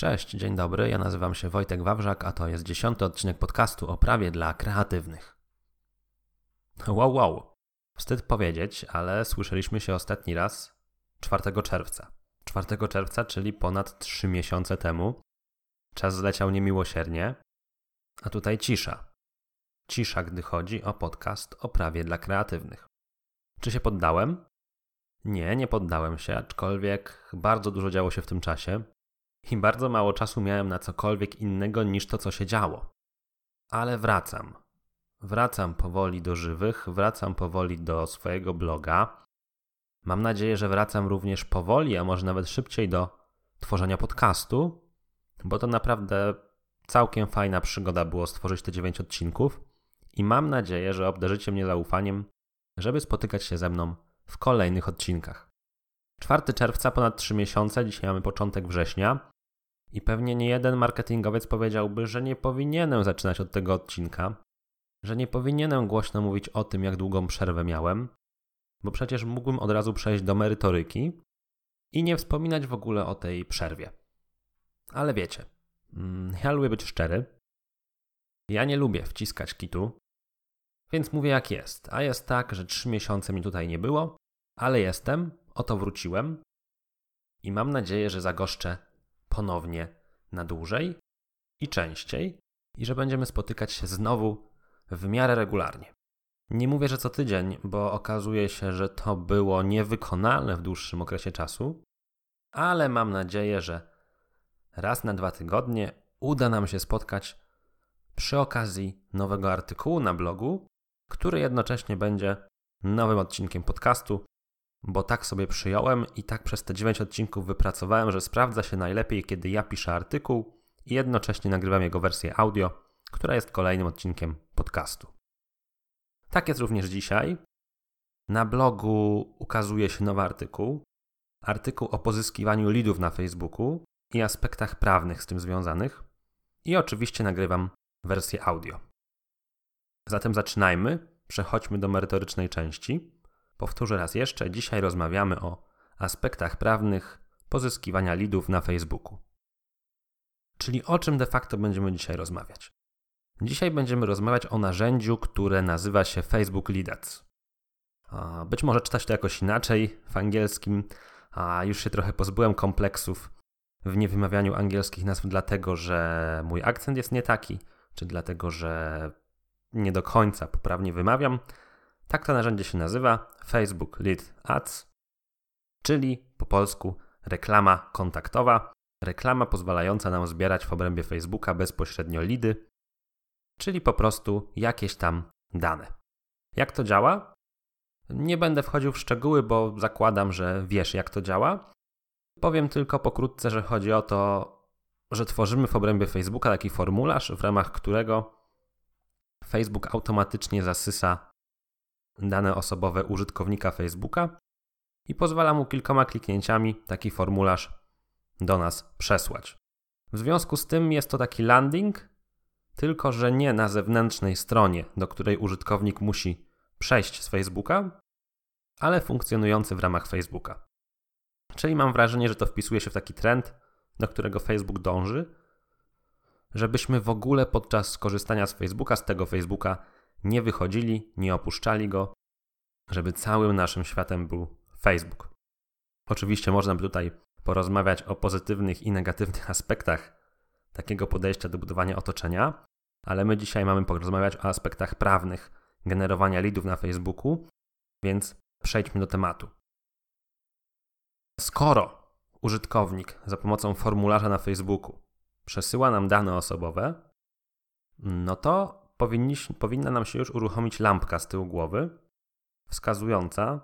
Cześć, dzień dobry. Ja nazywam się Wojtek Wawrzak, a to jest dziesiąty odcinek podcastu o prawie dla kreatywnych. Wow, wow. Wstyd powiedzieć, ale słyszeliśmy się ostatni raz 4 czerwca. 4 czerwca, czyli ponad 3 miesiące temu. Czas zleciał niemiłosiernie, a tutaj cisza. Cisza, gdy chodzi o podcast o prawie dla kreatywnych. Czy się poddałem? Nie, nie poddałem się, aczkolwiek bardzo dużo działo się w tym czasie i bardzo mało czasu miałem na cokolwiek innego niż to, co się działo. Ale wracam. Wracam powoli do żywych, wracam powoli do swojego bloga. Mam nadzieję, że wracam również powoli, a może nawet szybciej do tworzenia podcastu, bo to naprawdę całkiem fajna przygoda było stworzyć te 9 odcinków i mam nadzieję, że obdarzycie mnie zaufaniem, żeby spotykać się ze mną w kolejnych odcinkach. 4 czerwca, ponad 3 miesiące, dzisiaj mamy początek września i pewnie nie jeden marketingowiec powiedziałby, że nie powinienem zaczynać od tego odcinka, że nie powinienem głośno mówić o tym, jak długą przerwę miałem, bo przecież mógłbym od razu przejść do merytoryki i nie wspominać w ogóle o tej przerwie. Ale wiecie, mm, ja lubię być szczery. Ja nie lubię wciskać kitu, więc mówię jak jest. A jest tak, że trzy miesiące mi tutaj nie było, ale jestem, oto wróciłem i mam nadzieję, że zagoszczę ponownie na dłużej i częściej i że będziemy spotykać się znowu w miarę regularnie. Nie mówię, że co tydzień, bo okazuje się, że to było niewykonalne w dłuższym okresie czasu, ale mam nadzieję, że raz na dwa tygodnie uda nam się spotkać przy okazji nowego artykułu na blogu, który jednocześnie będzie nowym odcinkiem podcastu, bo tak sobie przyjąłem i tak przez te 9 odcinków wypracowałem, że sprawdza się najlepiej, kiedy ja piszę artykuł i jednocześnie nagrywam jego wersję audio, która jest kolejnym odcinkiem podcastu. Tak jest również dzisiaj. Na blogu ukazuje się nowy artykuł. Artykuł o pozyskiwaniu lidów na Facebooku i aspektach prawnych z tym związanych. I oczywiście nagrywam wersję audio. Zatem zaczynajmy, przechodźmy do merytorycznej części. Powtórzę raz jeszcze, dzisiaj rozmawiamy o aspektach prawnych pozyskiwania lidów na Facebooku. Czyli o czym de facto będziemy dzisiaj rozmawiać? Dzisiaj będziemy rozmawiać o narzędziu, które nazywa się Facebook Lead Ads. Być może czytać to jakoś inaczej w angielskim, a już się trochę pozbyłem kompleksów w niewymawianiu angielskich nazw, dlatego że mój akcent jest nie taki, czy dlatego że nie do końca poprawnie wymawiam. Tak to narzędzie się nazywa Facebook Lead Ads, czyli po polsku reklama kontaktowa, reklama pozwalająca nam zbierać w obrębie Facebooka bezpośrednio lidy, czyli po prostu jakieś tam dane. Jak to działa? Nie będę wchodził w szczegóły, bo zakładam, że wiesz, jak to działa. Powiem tylko pokrótce, że chodzi o to, że tworzymy w obrębie Facebooka taki formularz, w ramach którego Facebook automatycznie zasysa dane osobowe użytkownika Facebooka i pozwala mu kilkoma kliknięciami taki formularz do nas przesłać. W związku z tym jest to taki landing, tylko że nie na zewnętrznej stronie, do której użytkownik musi przejść z Facebooka, ale funkcjonujący w ramach Facebooka. Czyli mam wrażenie, że to wpisuje się w taki trend, do którego Facebook dąży, żebyśmy w ogóle podczas skorzystania z Facebooka, z tego Facebooka nie wychodzili, nie opuszczali go, żeby całym naszym światem był Facebook. Oczywiście można by tutaj porozmawiać o pozytywnych i negatywnych aspektach takiego podejścia do budowania otoczenia, ale my dzisiaj mamy porozmawiać o aspektach prawnych generowania leadów na Facebooku, więc przejdźmy do tematu. Skoro użytkownik za pomocą formularza na Facebooku przesyła nam dane osobowe, no to powinna nam się już uruchomić lampka z tyłu głowy, wskazująca,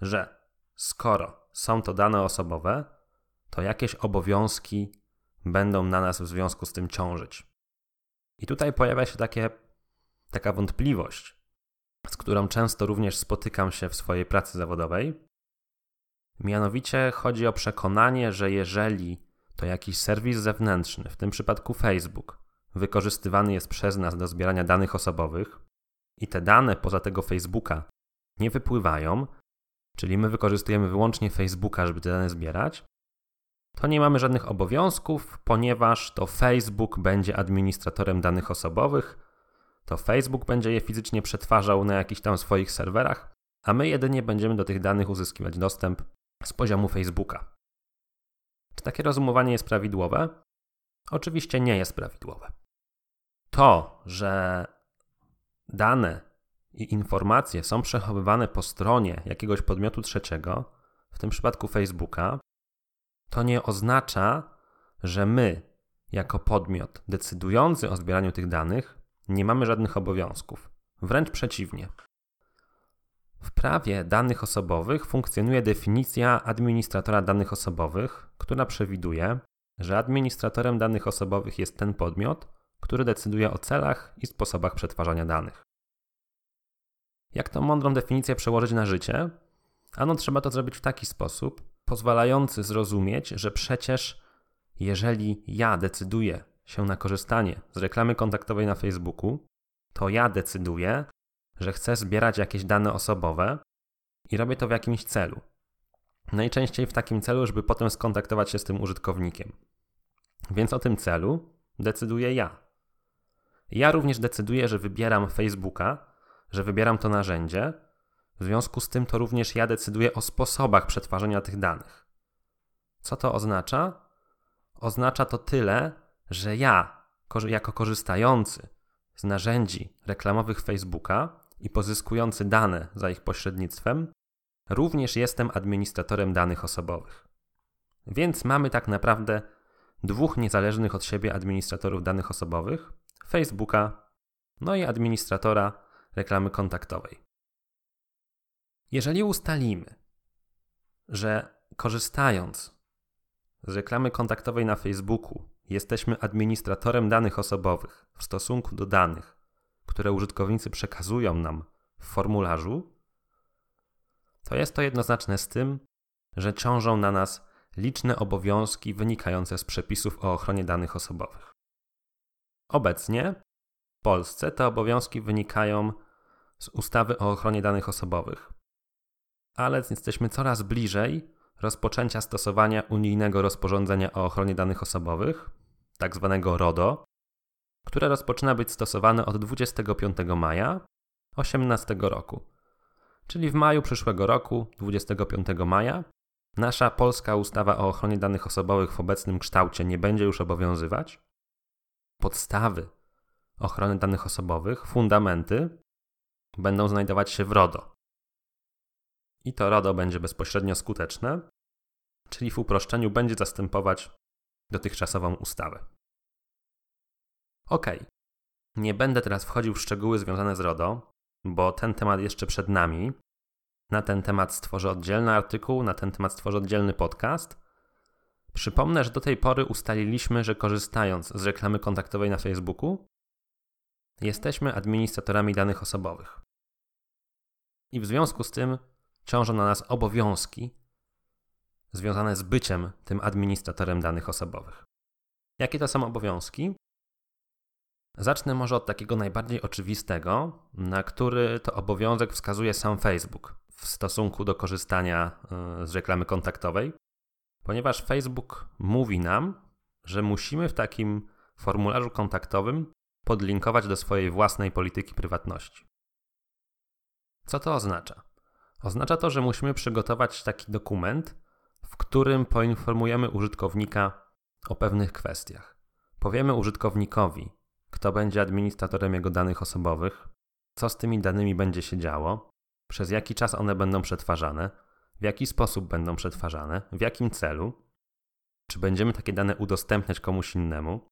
że skoro są to dane osobowe, to jakieś obowiązki będą na nas w związku z tym ciążyć. I tutaj pojawia się takie, taka wątpliwość, z którą często również spotykam się w swojej pracy zawodowej. Mianowicie chodzi o przekonanie, że jeżeli to jakiś serwis zewnętrzny, w tym przypadku Facebook, wykorzystywany jest przez nas do zbierania danych osobowych i te dane poza tego Facebooka nie wypływają, czyli my wykorzystujemy wyłącznie Facebooka, żeby te dane zbierać, to nie mamy żadnych obowiązków, ponieważ to Facebook będzie administratorem danych osobowych, to Facebook będzie je fizycznie przetwarzał na jakichś tam swoich serwerach, a my jedynie będziemy do tych danych uzyskiwać dostęp z poziomu Facebooka. Czy takie rozumowanie jest prawidłowe? Oczywiście nie jest prawidłowe. To, że dane i informacje są przechowywane po stronie jakiegoś podmiotu trzeciego, w tym przypadku Facebooka, to nie oznacza, że my, jako podmiot decydujący o zbieraniu tych danych, nie mamy żadnych obowiązków. Wręcz przeciwnie. W prawie danych osobowych funkcjonuje definicja administratora danych osobowych, która przewiduje, że administratorem danych osobowych jest ten podmiot, który decyduje o celach i sposobach przetwarzania danych. Jak tą mądrą definicję przełożyć na życie? Ano trzeba to zrobić w taki sposób, pozwalający zrozumieć, że przecież jeżeli ja decyduję się na korzystanie z reklamy kontaktowej na Facebooku, to ja decyduję, że chcę zbierać jakieś dane osobowe i robię to w jakimś celu. Najczęściej w takim celu, żeby potem skontaktować się z tym użytkownikiem. Więc o tym celu decyduję ja. Ja również decyduję, że wybieram Facebooka, że wybieram to narzędzie. W związku z tym to również ja decyduję o sposobach przetwarzania tych danych. Co to oznacza? Oznacza to tyle, że ja, jako korzystający z narzędzi reklamowych Facebooka i pozyskujący dane za ich pośrednictwem, również jestem administratorem danych osobowych. Więc mamy tak naprawdę dwóch niezależnych od siebie administratorów danych osobowych: Facebooka, no i administratora reklamy kontaktowej. Jeżeli ustalimy, że korzystając z reklamy kontaktowej na Facebooku jesteśmy administratorem danych osobowych w stosunku do danych, które użytkownicy przekazują nam w formularzu, to jest to jednoznaczne z tym, że ciążą na nas liczne obowiązki wynikające z przepisów o ochronie danych osobowych. Obecnie w Polsce te obowiązki wynikają z ustawy o ochronie danych osobowych, ale jesteśmy coraz bliżej rozpoczęcia stosowania unijnego rozporządzenia o ochronie danych osobowych, tak zwanego RODO, które rozpoczyna być stosowane od 25 maja 2018 roku. Czyli w maju przyszłego roku, 25 maja, nasza polska ustawa o ochronie danych osobowych w obecnym kształcie nie będzie już obowiązywać. Podstawy ochrony danych osobowych, fundamenty będą znajdować się w RODO. I to RODO będzie bezpośrednio skuteczne, czyli w uproszczeniu będzie zastępować dotychczasową ustawę. Ok, nie będę teraz wchodził w szczegóły związane z RODO, bo ten temat jeszcze przed nami. Na ten temat stworzę oddzielny artykuł, na ten temat stworzę oddzielny podcast. Przypomnę, że do tej pory ustaliliśmy, że korzystając z reklamy kontaktowej na Facebooku, jesteśmy administratorami danych osobowych. I w związku z tym ciążą na nas obowiązki związane z byciem tym administratorem danych osobowych. Jakie to są obowiązki? Zacznę może od takiego najbardziej oczywistego, na który to obowiązek wskazuje sam Facebook w stosunku do korzystania e, z reklamy kontaktowej, ponieważ Facebook mówi nam, że musimy w takim formularzu kontaktowym podlinkować do swojej własnej polityki prywatności. Co to oznacza? Oznacza to, że musimy przygotować taki dokument, w którym poinformujemy użytkownika o pewnych kwestiach. Powiemy użytkownikowi, kto będzie administratorem jego danych osobowych, co z tymi danymi będzie się działo, przez jaki czas one będą przetwarzane, w jaki sposób będą przetwarzane, w jakim celu, czy będziemy takie dane udostępniać komuś innemu,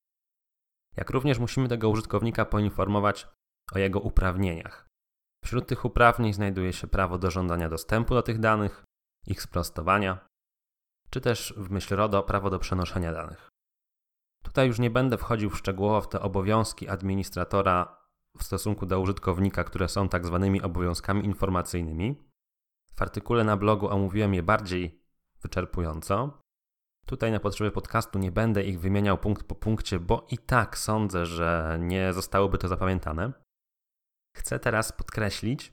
jak również musimy tego użytkownika poinformować o jego uprawnieniach. Wśród tych uprawnień znajduje się prawo do żądania dostępu do tych danych, ich sprostowania, czy też w myśl RODO prawo do przenoszenia danych. Tutaj już nie będę wchodził szczegółowo w te obowiązki administratora w stosunku do użytkownika, które są tak zwanymi obowiązkami informacyjnymi. W artykule na blogu omówiłem je bardziej wyczerpująco. Tutaj na potrzeby podcastu nie będę ich wymieniał punkt po punkcie, bo i tak sądzę, że nie zostałoby to zapamiętane. Chcę teraz podkreślić,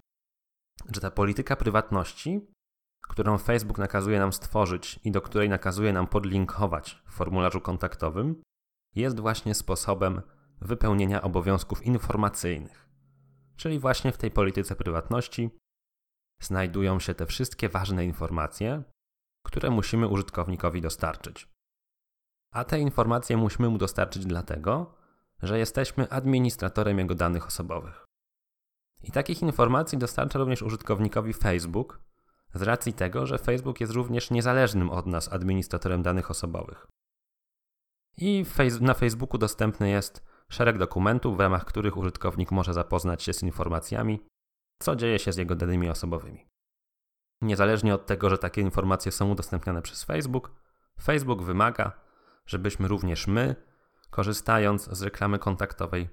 że ta polityka prywatności którą Facebook nakazuje nam stworzyć i do której nakazuje nam podlinkować w formularzu kontaktowym, jest właśnie sposobem wypełnienia obowiązków informacyjnych. Czyli właśnie w tej polityce prywatności znajdują się te wszystkie ważne informacje, które musimy użytkownikowi dostarczyć. A te informacje musimy mu dostarczyć dlatego, że jesteśmy administratorem jego danych osobowych. I takich informacji dostarcza również użytkownikowi Facebook, z racji tego, że Facebook jest również niezależnym od nas administratorem danych osobowych. I na Facebooku dostępny jest szereg dokumentów, w ramach których użytkownik może zapoznać się z informacjami, co dzieje się z jego danymi osobowymi. Niezależnie od tego, że takie informacje są udostępniane przez Facebook, Facebook wymaga, żebyśmy również my, korzystając z reklamy kontaktowej,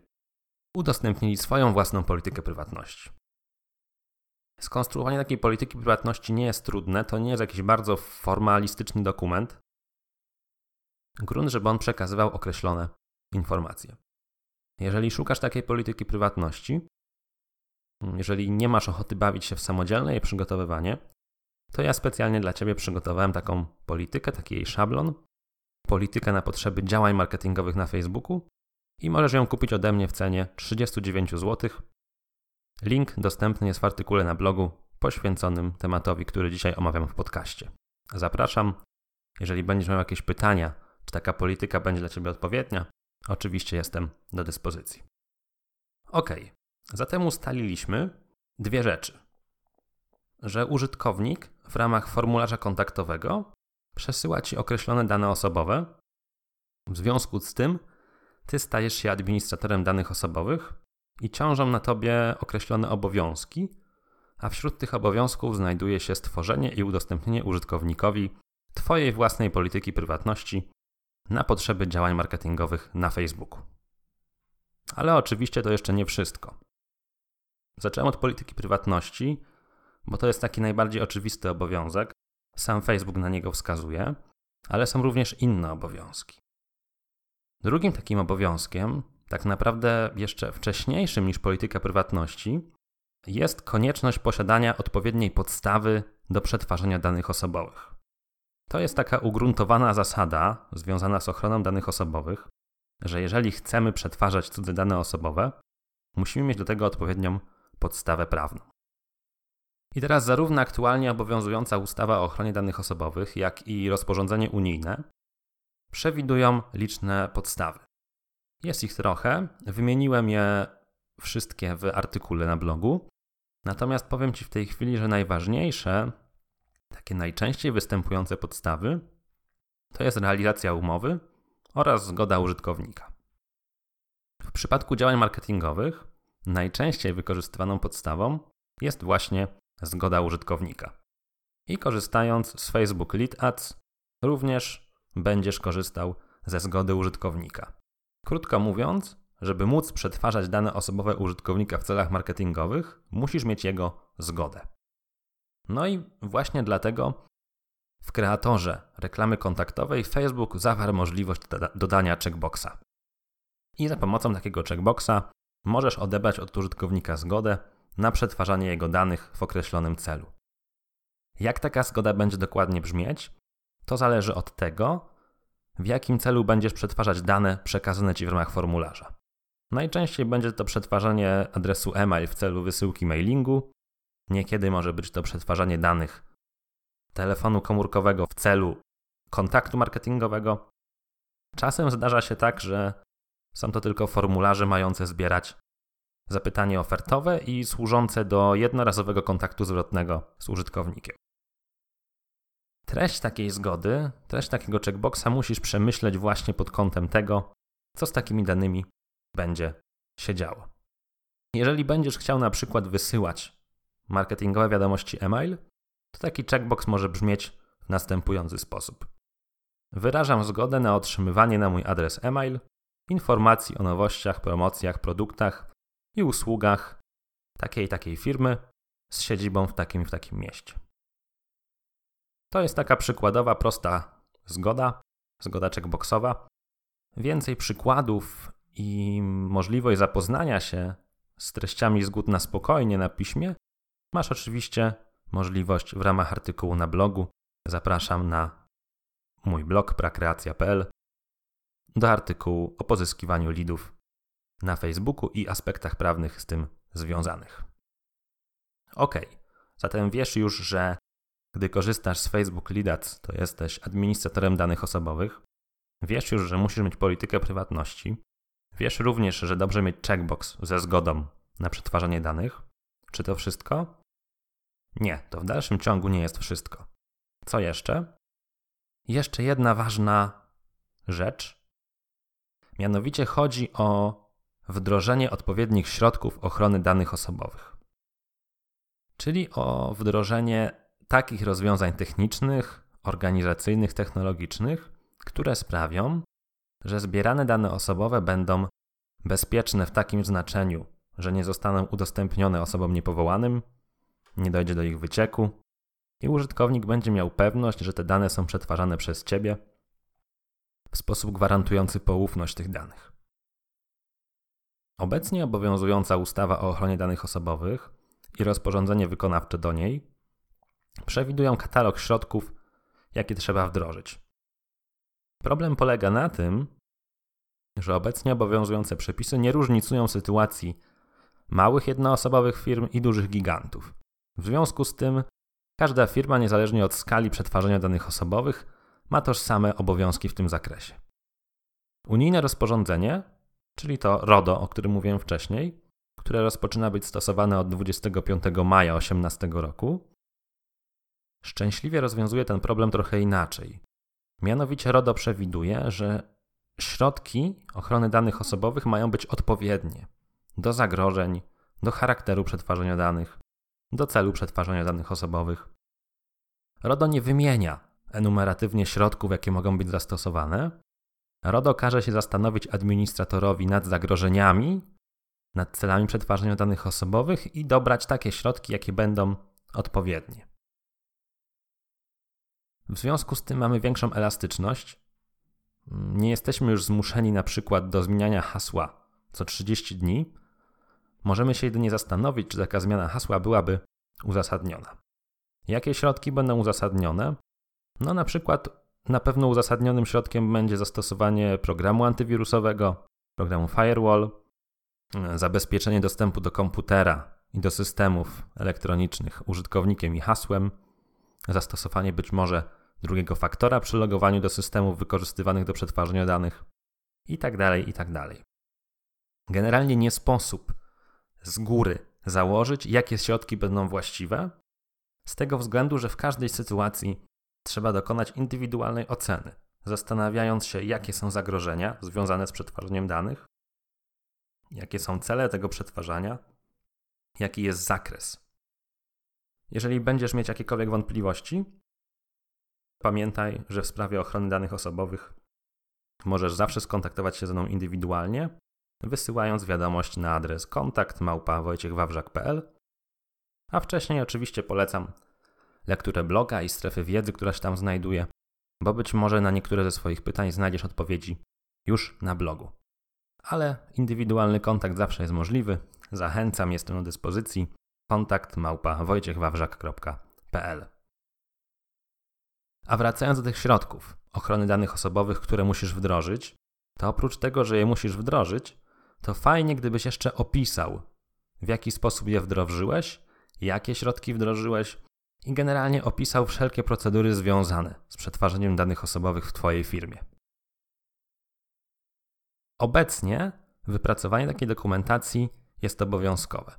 udostępnili swoją własną politykę prywatności. Skonstruowanie takiej polityki prywatności nie jest trudne, to nie jest jakiś bardzo formalistyczny dokument. Grunt, żeby on przekazywał określone informacje. Jeżeli szukasz takiej polityki prywatności, jeżeli nie masz ochoty bawić się w samodzielne jej przygotowywanie, to ja specjalnie dla Ciebie przygotowałem taką politykę, taki jej szablon, politykę na potrzeby działań marketingowych na Facebooku i możesz ją kupić ode mnie w cenie 39 zł. Link dostępny jest w artykule na blogu poświęconym tematowi, który dzisiaj omawiam w podcaście. Zapraszam. Jeżeli będziesz miał jakieś pytania, czy taka polityka będzie dla Ciebie odpowiednia, oczywiście jestem do dyspozycji. Ok, zatem ustaliliśmy dwie rzeczy. Że użytkownik w ramach formularza kontaktowego przesyła Ci określone dane osobowe. W związku z tym Ty stajesz się administratorem danych osobowych i ciążą na Tobie określone obowiązki, a wśród tych obowiązków znajduje się stworzenie i udostępnienie użytkownikowi Twojej własnej polityki prywatności na potrzeby działań marketingowych na Facebooku. Ale oczywiście to jeszcze nie wszystko. Zacząłem od polityki prywatności, bo to jest taki najbardziej oczywisty obowiązek. Sam Facebook na niego wskazuje, ale są również inne obowiązki. Drugim takim obowiązkiem, tak naprawdę jeszcze wcześniejszym niż polityka prywatności, jest konieczność posiadania odpowiedniej podstawy do przetwarzania danych osobowych. To jest taka ugruntowana zasada związana z ochroną danych osobowych, że jeżeli chcemy przetwarzać cudze dane osobowe, musimy mieć do tego odpowiednią podstawę prawną. I teraz zarówno aktualnie obowiązująca ustawa o ochronie danych osobowych, jak i rozporządzenie unijne przewidują liczne podstawy. Jest ich trochę, wymieniłem je wszystkie w artykule na blogu. Natomiast powiem Ci w tej chwili, że najważniejsze, takie najczęściej występujące podstawy, to jest realizacja umowy oraz zgoda użytkownika. W przypadku działań marketingowych najczęściej wykorzystywaną podstawą jest właśnie zgoda użytkownika. I korzystając z Facebook Lead Ads, również będziesz korzystał ze zgody użytkownika. Krótko mówiąc, żeby móc przetwarzać dane osobowe użytkownika w celach marketingowych, musisz mieć jego zgodę. No i właśnie dlatego w kreatorze reklamy kontaktowej Facebook zawarł możliwość dodania checkboxa. I za pomocą takiego checkboxa możesz odebrać od użytkownika zgodę na przetwarzanie jego danych w określonym celu. Jak taka zgoda będzie dokładnie brzmieć, to zależy od tego, w jakim celu będziesz przetwarzać dane przekazane Ci w ramach formularza. Najczęściej będzie to przetwarzanie adresu e-mail w celu wysyłki mailingu. Niekiedy może być to przetwarzanie danych telefonu komórkowego w celu kontaktu marketingowego. Czasem zdarza się tak, że są to tylko formularze mające zbierać zapytanie ofertowe i służące do jednorazowego kontaktu zwrotnego z użytkownikiem. Treść takiej zgody, treść takiego checkboxa musisz przemyśleć właśnie pod kątem tego, co z takimi danymi będzie się działo. Jeżeli będziesz chciał na przykład wysyłać marketingowe wiadomości e-mail, to taki checkbox może brzmieć w następujący sposób. Wyrażam zgodę na otrzymywanie na mój adres e-mail informacji o nowościach, promocjach, produktach i usługach takiej takiej firmy z siedzibą w takim w takim mieście. To jest taka przykładowa, prosta zgoda, zgoda checkboxowa. Więcej przykładów i możliwość zapoznania się z treściami zgód na spokojnie na piśmie masz oczywiście możliwość w ramach artykułu na blogu, zapraszam na mój blog prakreacja.pl do artykułu o pozyskiwaniu lidów na Facebooku i aspektach prawnych z tym związanych. Ok, zatem wiesz już, że gdy korzystasz z Facebook Leadads, to jesteś administratorem danych osobowych. Wiesz już, że musisz mieć politykę prywatności. Wiesz również, że dobrze mieć checkbox ze zgodą na przetwarzanie danych. Czy to wszystko? Nie, to w dalszym ciągu nie jest wszystko. Co jeszcze? Jeszcze jedna ważna rzecz. Mianowicie chodzi o wdrożenie odpowiednich środków ochrony danych osobowych. Czyli o wdrożenie takich rozwiązań technicznych, organizacyjnych, technologicznych, które sprawią, że zbierane dane osobowe będą bezpieczne w takim znaczeniu, że nie zostaną udostępnione osobom niepowołanym, nie dojdzie do ich wycieku i użytkownik będzie miał pewność, że te dane są przetwarzane przez Ciebie w sposób gwarantujący poufność tych danych. Obecnie obowiązująca ustawa o ochronie danych osobowych i rozporządzenie wykonawcze do niej przewidują katalog środków, jakie trzeba wdrożyć. Problem polega na tym, że obecnie obowiązujące przepisy nie różnicują sytuacji małych jednoosobowych firm i dużych gigantów. W związku z tym każda firma, niezależnie od skali przetwarzania danych osobowych, ma tożsame obowiązki w tym zakresie. Unijne rozporządzenie, czyli to RODO, o którym mówiłem wcześniej, które rozpoczyna być stosowane od 25 maja 2018 roku, szczęśliwie rozwiązuje ten problem trochę inaczej. Mianowicie RODO przewiduje, że środki ochrony danych osobowych mają być odpowiednie do zagrożeń, do charakteru przetwarzania danych, do celu przetwarzania danych osobowych. RODO nie wymienia enumeratywnie środków, jakie mogą być zastosowane. RODO każe się zastanowić administratorowi nad zagrożeniami, nad celami przetwarzania danych osobowych i dobrać takie środki, jakie będą odpowiednie. W związku z tym mamy większą elastyczność. Nie jesteśmy już zmuszeni na przykład do zmieniania hasła co 30 dni. Możemy się jedynie zastanowić, czy taka zmiana hasła byłaby uzasadniona. Jakie środki będą uzasadnione? No na przykład na pewno uzasadnionym środkiem będzie zastosowanie programu antywirusowego, programu firewall, zabezpieczenie dostępu do komputera i do systemów elektronicznych użytkownikiem i hasłem, zastosowanie być może drugiego faktora przy logowaniu do systemów wykorzystywanych do przetwarzania danych itd. Tak itd. Tak Generalnie nie sposób z góry założyć, jakie środki będą właściwe, z tego względu, że w każdej sytuacji trzeba dokonać indywidualnej oceny, zastanawiając się, jakie są zagrożenia związane z przetwarzaniem danych, jakie są cele tego przetwarzania, jaki jest zakres. Jeżeli będziesz mieć jakiekolwiek wątpliwości, pamiętaj, że w sprawie ochrony danych osobowych możesz zawsze skontaktować się ze mną indywidualnie, wysyłając wiadomość na adres kontakt a wcześniej oczywiście polecam lekturę bloga i strefy wiedzy, która się tam znajduje, bo być może na niektóre ze swoich pytań znajdziesz odpowiedzi już na blogu. Ale indywidualny kontakt zawsze jest możliwy. Zachęcam, jestem do dyspozycji. Kontakt małpa wojciechwawrzak.pl A wracając do tych środków ochrony danych osobowych, które musisz wdrożyć, to oprócz tego, że je musisz wdrożyć, to fajnie, gdybyś jeszcze opisał, w jaki sposób je wdrożyłeś jakie środki wdrożyłeś i generalnie opisał wszelkie procedury związane z przetwarzaniem danych osobowych w Twojej firmie. Obecnie wypracowanie takiej dokumentacji jest obowiązkowe.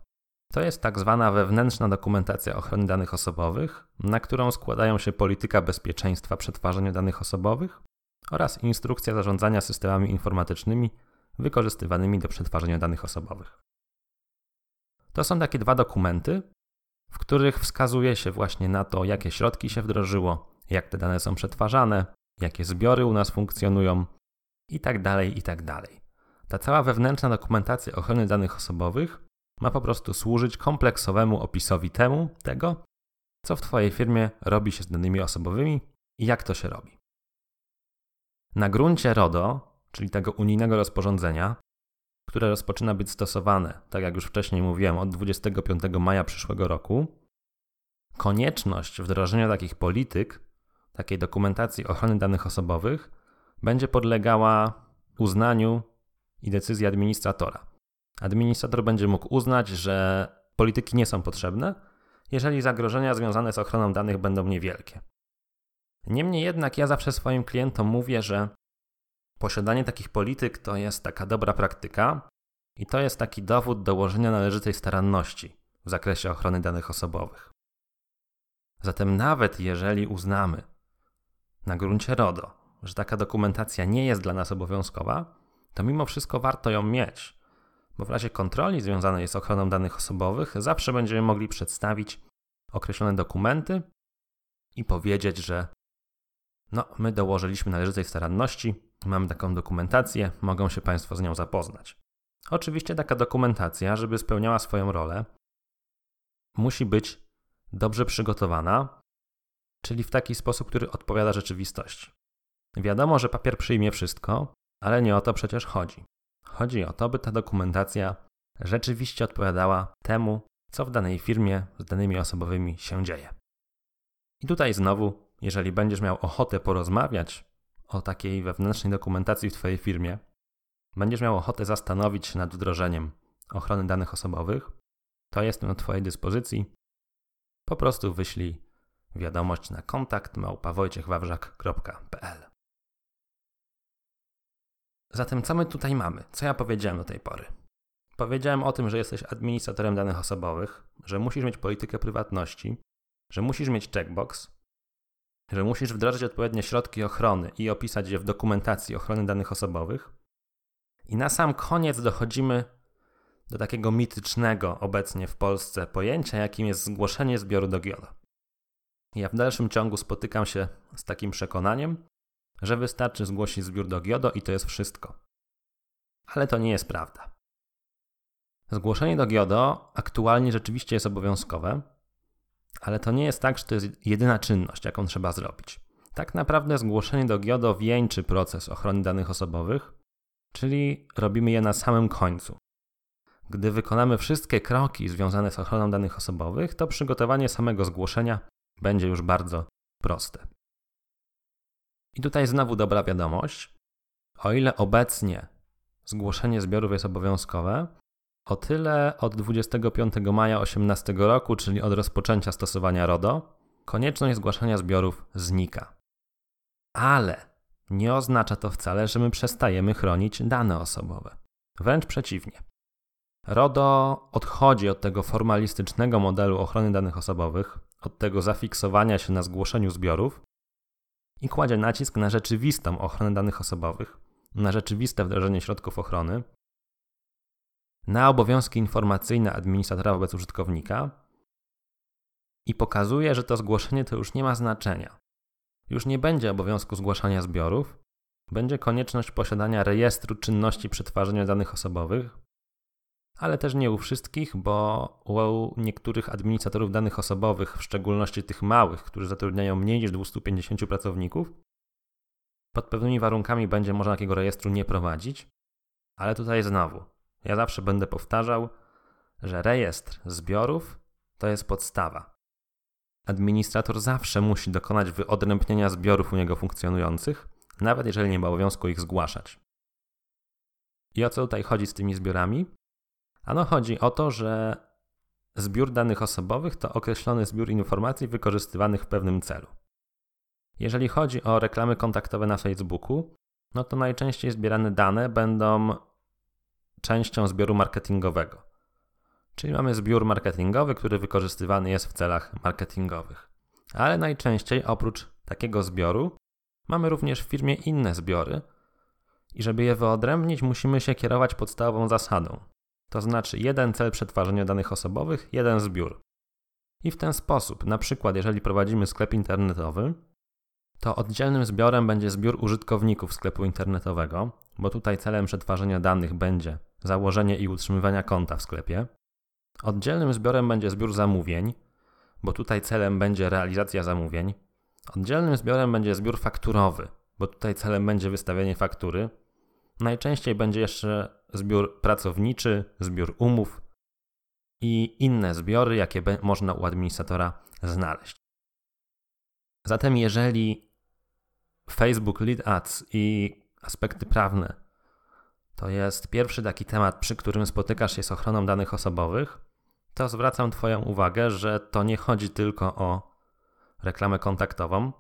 To jest tak zwana wewnętrzna dokumentacja ochrony danych osobowych, na którą składają się polityka bezpieczeństwa przetwarzania danych osobowych oraz instrukcja zarządzania systemami informatycznymi wykorzystywanymi do przetwarzania danych osobowych. To są takie dwa dokumenty, w których wskazuje się właśnie na to, jakie środki się wdrożyło, jak te dane są przetwarzane, jakie zbiory u nas funkcjonują itd. Tak itd. Tak Ta cała wewnętrzna dokumentacja ochrony danych osobowych ma po prostu służyć kompleksowemu opisowi temu, tego, co w Twojej firmie robi się z danymi osobowymi i jak to się robi. Na gruncie RODO, czyli tego unijnego rozporządzenia, które rozpoczyna być stosowane, tak jak już wcześniej mówiłem, od 25 maja przyszłego roku, konieczność wdrożenia takich polityk, takiej dokumentacji ochrony danych osobowych będzie podlegała uznaniu i decyzji administratora. Administrator będzie mógł uznać, że polityki nie są potrzebne, jeżeli zagrożenia związane z ochroną danych będą niewielkie. Niemniej jednak ja zawsze swoim klientom mówię, że posiadanie takich polityk to jest taka dobra praktyka i to jest taki dowód dołożenia należytej staranności w zakresie ochrony danych osobowych. Zatem nawet jeżeli uznamy na gruncie RODO, że taka dokumentacja nie jest dla nas obowiązkowa, to mimo wszystko warto ją mieć, bo w razie kontroli związanej z ochroną danych osobowych zawsze będziemy mogli przedstawić określone dokumenty i powiedzieć, że no, my dołożyliśmy należytej staranności, mamy taką dokumentację, mogą się Państwo z nią zapoznać. Oczywiście taka dokumentacja, żeby spełniała swoją rolę, musi być dobrze przygotowana, czyli w taki sposób, który odpowiada rzeczywistości. Wiadomo, że papier przyjmie wszystko, ale nie o to przecież chodzi. Chodzi o to, by ta dokumentacja rzeczywiście odpowiadała temu, co w danej firmie z danymi osobowymi się dzieje. I tutaj znowu, jeżeli będziesz miał ochotę porozmawiać o takiej wewnętrznej dokumentacji w Twojej firmie, będziesz miał ochotę zastanowić się nad wdrożeniem ochrony danych osobowych, to jestem na Twojej dyspozycji. Po prostu wyślij wiadomość na kontakt małpawojciechwawrzak.pl Zatem co my tutaj mamy? Co ja powiedziałem do tej pory? Powiedziałem o tym, że jesteś administratorem danych osobowych, że musisz mieć politykę prywatności, że musisz mieć checkbox, że musisz wdrożyć odpowiednie środki ochrony i opisać je w dokumentacji ochrony danych osobowych. I na sam koniec dochodzimy do takiego mitycznego obecnie w Polsce pojęcia, jakim jest zgłoszenie zbioru do GIODO. Ja w dalszym ciągu spotykam się z takim przekonaniem, że wystarczy zgłosić zbiór do GIODO i to jest wszystko. Ale to nie jest prawda. Zgłoszenie do GIODO aktualnie rzeczywiście jest obowiązkowe, ale to nie jest tak, że to jest jedyna czynność, jaką trzeba zrobić. Tak naprawdę zgłoszenie do GIODO wieńczy proces ochrony danych osobowych, czyli robimy je na samym końcu. Gdy wykonamy wszystkie kroki związane z ochroną danych osobowych, to przygotowanie samego zgłoszenia będzie już bardzo proste. I tutaj znowu dobra wiadomość. O ile obecnie zgłoszenie zbiorów jest obowiązkowe, o tyle od 25 maja 2018 roku, czyli od rozpoczęcia stosowania RODO, konieczność zgłaszania zbiorów znika. Ale nie oznacza to wcale, że my przestajemy chronić dane osobowe. Wręcz przeciwnie. RODO odchodzi od tego formalistycznego modelu ochrony danych osobowych, od tego zafiksowania się na zgłoszeniu zbiorów i kładzie nacisk na rzeczywistą ochronę danych osobowych, na rzeczywiste wdrożenie środków ochrony, na obowiązki informacyjne administratora wobec użytkownika i pokazuje, że to zgłoszenie to już nie ma znaczenia. Już nie będzie obowiązku zgłaszania zbiorów, będzie konieczność posiadania rejestru czynności przetwarzania danych osobowych, ale też nie u wszystkich, bo u niektórych administratorów danych osobowych, w szczególności tych małych, którzy zatrudniają mniej niż 250 pracowników, pod pewnymi warunkami będzie można takiego rejestru nie prowadzić, ale tutaj znowu, ja zawsze będę powtarzał, że rejestr zbiorów to jest podstawa. Administrator zawsze musi dokonać wyodrębnienia zbiorów u niego funkcjonujących, nawet jeżeli nie ma obowiązku ich zgłaszać. I o co tutaj chodzi z tymi zbiorami? Ano chodzi o to, że zbiór danych osobowych to określony zbiór informacji wykorzystywanych w pewnym celu. Jeżeli chodzi o reklamy kontaktowe na Facebooku, no to najczęściej zbierane dane będą częścią zbioru marketingowego. Czyli mamy zbiór marketingowy, który wykorzystywany jest w celach marketingowych. Ale najczęściej oprócz takiego zbioru mamy również w firmie inne zbiory i żeby je wyodrębnić, musimy się kierować podstawową zasadą. To znaczy jeden cel przetwarzania danych osobowych, jeden zbiór. I w ten sposób, na przykład jeżeli prowadzimy sklep internetowy, to oddzielnym zbiorem będzie zbiór użytkowników sklepu internetowego, bo tutaj celem przetwarzania danych będzie założenie i utrzymywania konta w sklepie. Oddzielnym zbiorem będzie zbiór zamówień, bo tutaj celem będzie realizacja zamówień. Oddzielnym zbiorem będzie zbiór fakturowy, bo tutaj celem będzie wystawienie faktury. Najczęściej będzie jeszcze zbiór pracowniczy, zbiór umów i inne zbiory, jakie można u administratora znaleźć. Zatem, jeżeli Facebook Lead Ads i aspekty prawne to jest pierwszy taki temat, przy którym spotykasz się z ochroną danych osobowych, to zwracam Twoją uwagę, że to nie chodzi tylko o reklamę kontaktową.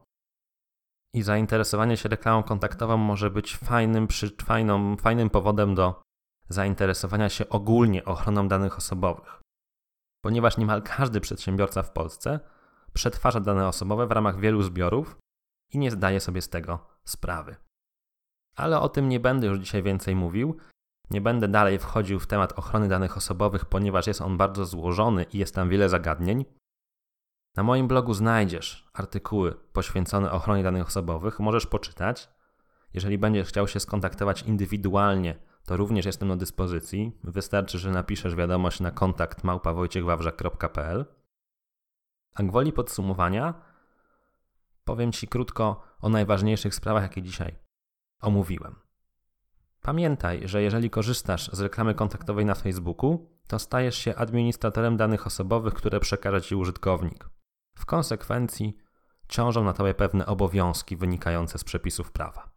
I zainteresowanie się reklamą kontaktową może być fajnym, przy, fajną, fajnym powodem do zainteresowania się ogólnie ochroną danych osobowych. Ponieważ niemal każdy przedsiębiorca w Polsce przetwarza dane osobowe w ramach wielu zbiorów i nie zdaje sobie z tego sprawy. Ale o tym nie będę już dzisiaj więcej mówił. Nie będę dalej wchodził w temat ochrony danych osobowych, ponieważ jest on bardzo złożony i jest tam wiele zagadnień. Na moim blogu znajdziesz artykuły poświęcone ochronie danych osobowych, możesz poczytać. Jeżeli będziesz chciał się skontaktować indywidualnie, to również jestem do dyspozycji. Wystarczy, że napiszesz wiadomość na kontakt małpawojciechwawrzak.pl. A gwoli podsumowania powiem Ci krótko o najważniejszych sprawach, jakie dzisiaj omówiłem. Pamiętaj, że jeżeli korzystasz z reklamy kontaktowej na Facebooku, to stajesz się administratorem danych osobowych, które przekaże Ci użytkownik. W konsekwencji ciążą na Tobie pewne obowiązki wynikające z przepisów prawa.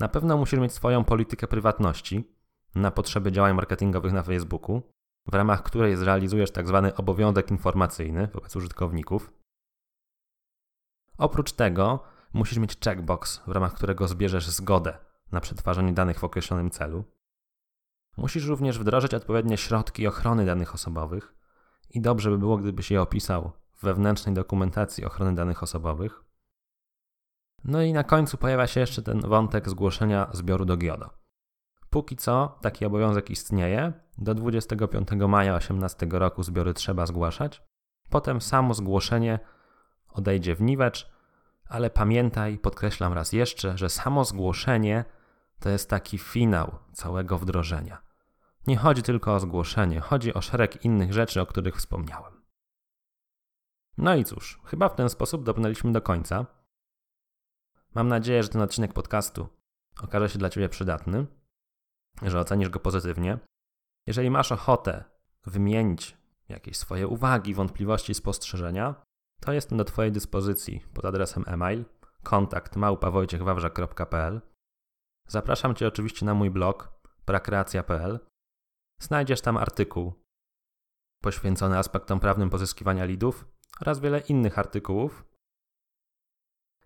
Na pewno musisz mieć swoją politykę prywatności na potrzeby działań marketingowych na Facebooku, w ramach której zrealizujesz tzw. Tak obowiązek informacyjny wobec użytkowników. Oprócz tego musisz mieć checkbox, w ramach którego zbierzesz zgodę na przetwarzanie danych w określonym celu. Musisz również wdrożyć odpowiednie środki ochrony danych osobowych i dobrze by było, gdybyś je opisał w wewnętrznej dokumentacji ochrony danych osobowych. No i na końcu pojawia się jeszcze ten wątek zgłoszenia zbioru do GIODO. Póki co taki obowiązek istnieje. Do 25 maja 2018 roku zbiory trzeba zgłaszać. Potem samo zgłoszenie odejdzie w niwecz, ale pamiętaj, podkreślam raz jeszcze, że samo zgłoszenie to jest taki finał całego wdrożenia. Nie chodzi tylko o zgłoszenie, chodzi o szereg innych rzeczy, o których wspomniałem. No i cóż, chyba w ten sposób dobrnęliśmy do końca. Mam nadzieję, że ten odcinek podcastu okaże się dla Ciebie przydatny, że ocenisz go pozytywnie. Jeżeli masz ochotę wymienić jakieś swoje uwagi, wątpliwości, spostrzeżenia, to jestem do Twojej dyspozycji pod adresem e-mail kontakt małpawojciechwawrzak.pl Zapraszam Cię oczywiście na mój blog prakreacja.pl. Znajdziesz tam artykuł poświęcony aspektom prawnym pozyskiwania lidów oraz wiele innych artykułów.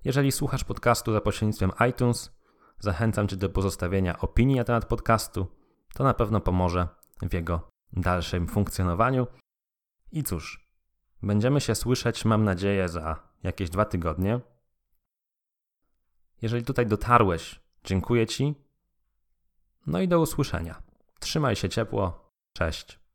Jeżeli słuchasz podcastu za pośrednictwem iTunes, zachęcam Cię do pozostawienia opinii na temat podcastu. To na pewno pomoże w jego dalszym funkcjonowaniu. I cóż, będziemy się słyszeć, mam nadzieję, za jakieś dwa tygodnie. Jeżeli tutaj dotarłeś Dziękuję Ci. No i do usłyszenia. Trzymaj się ciepło. Cześć.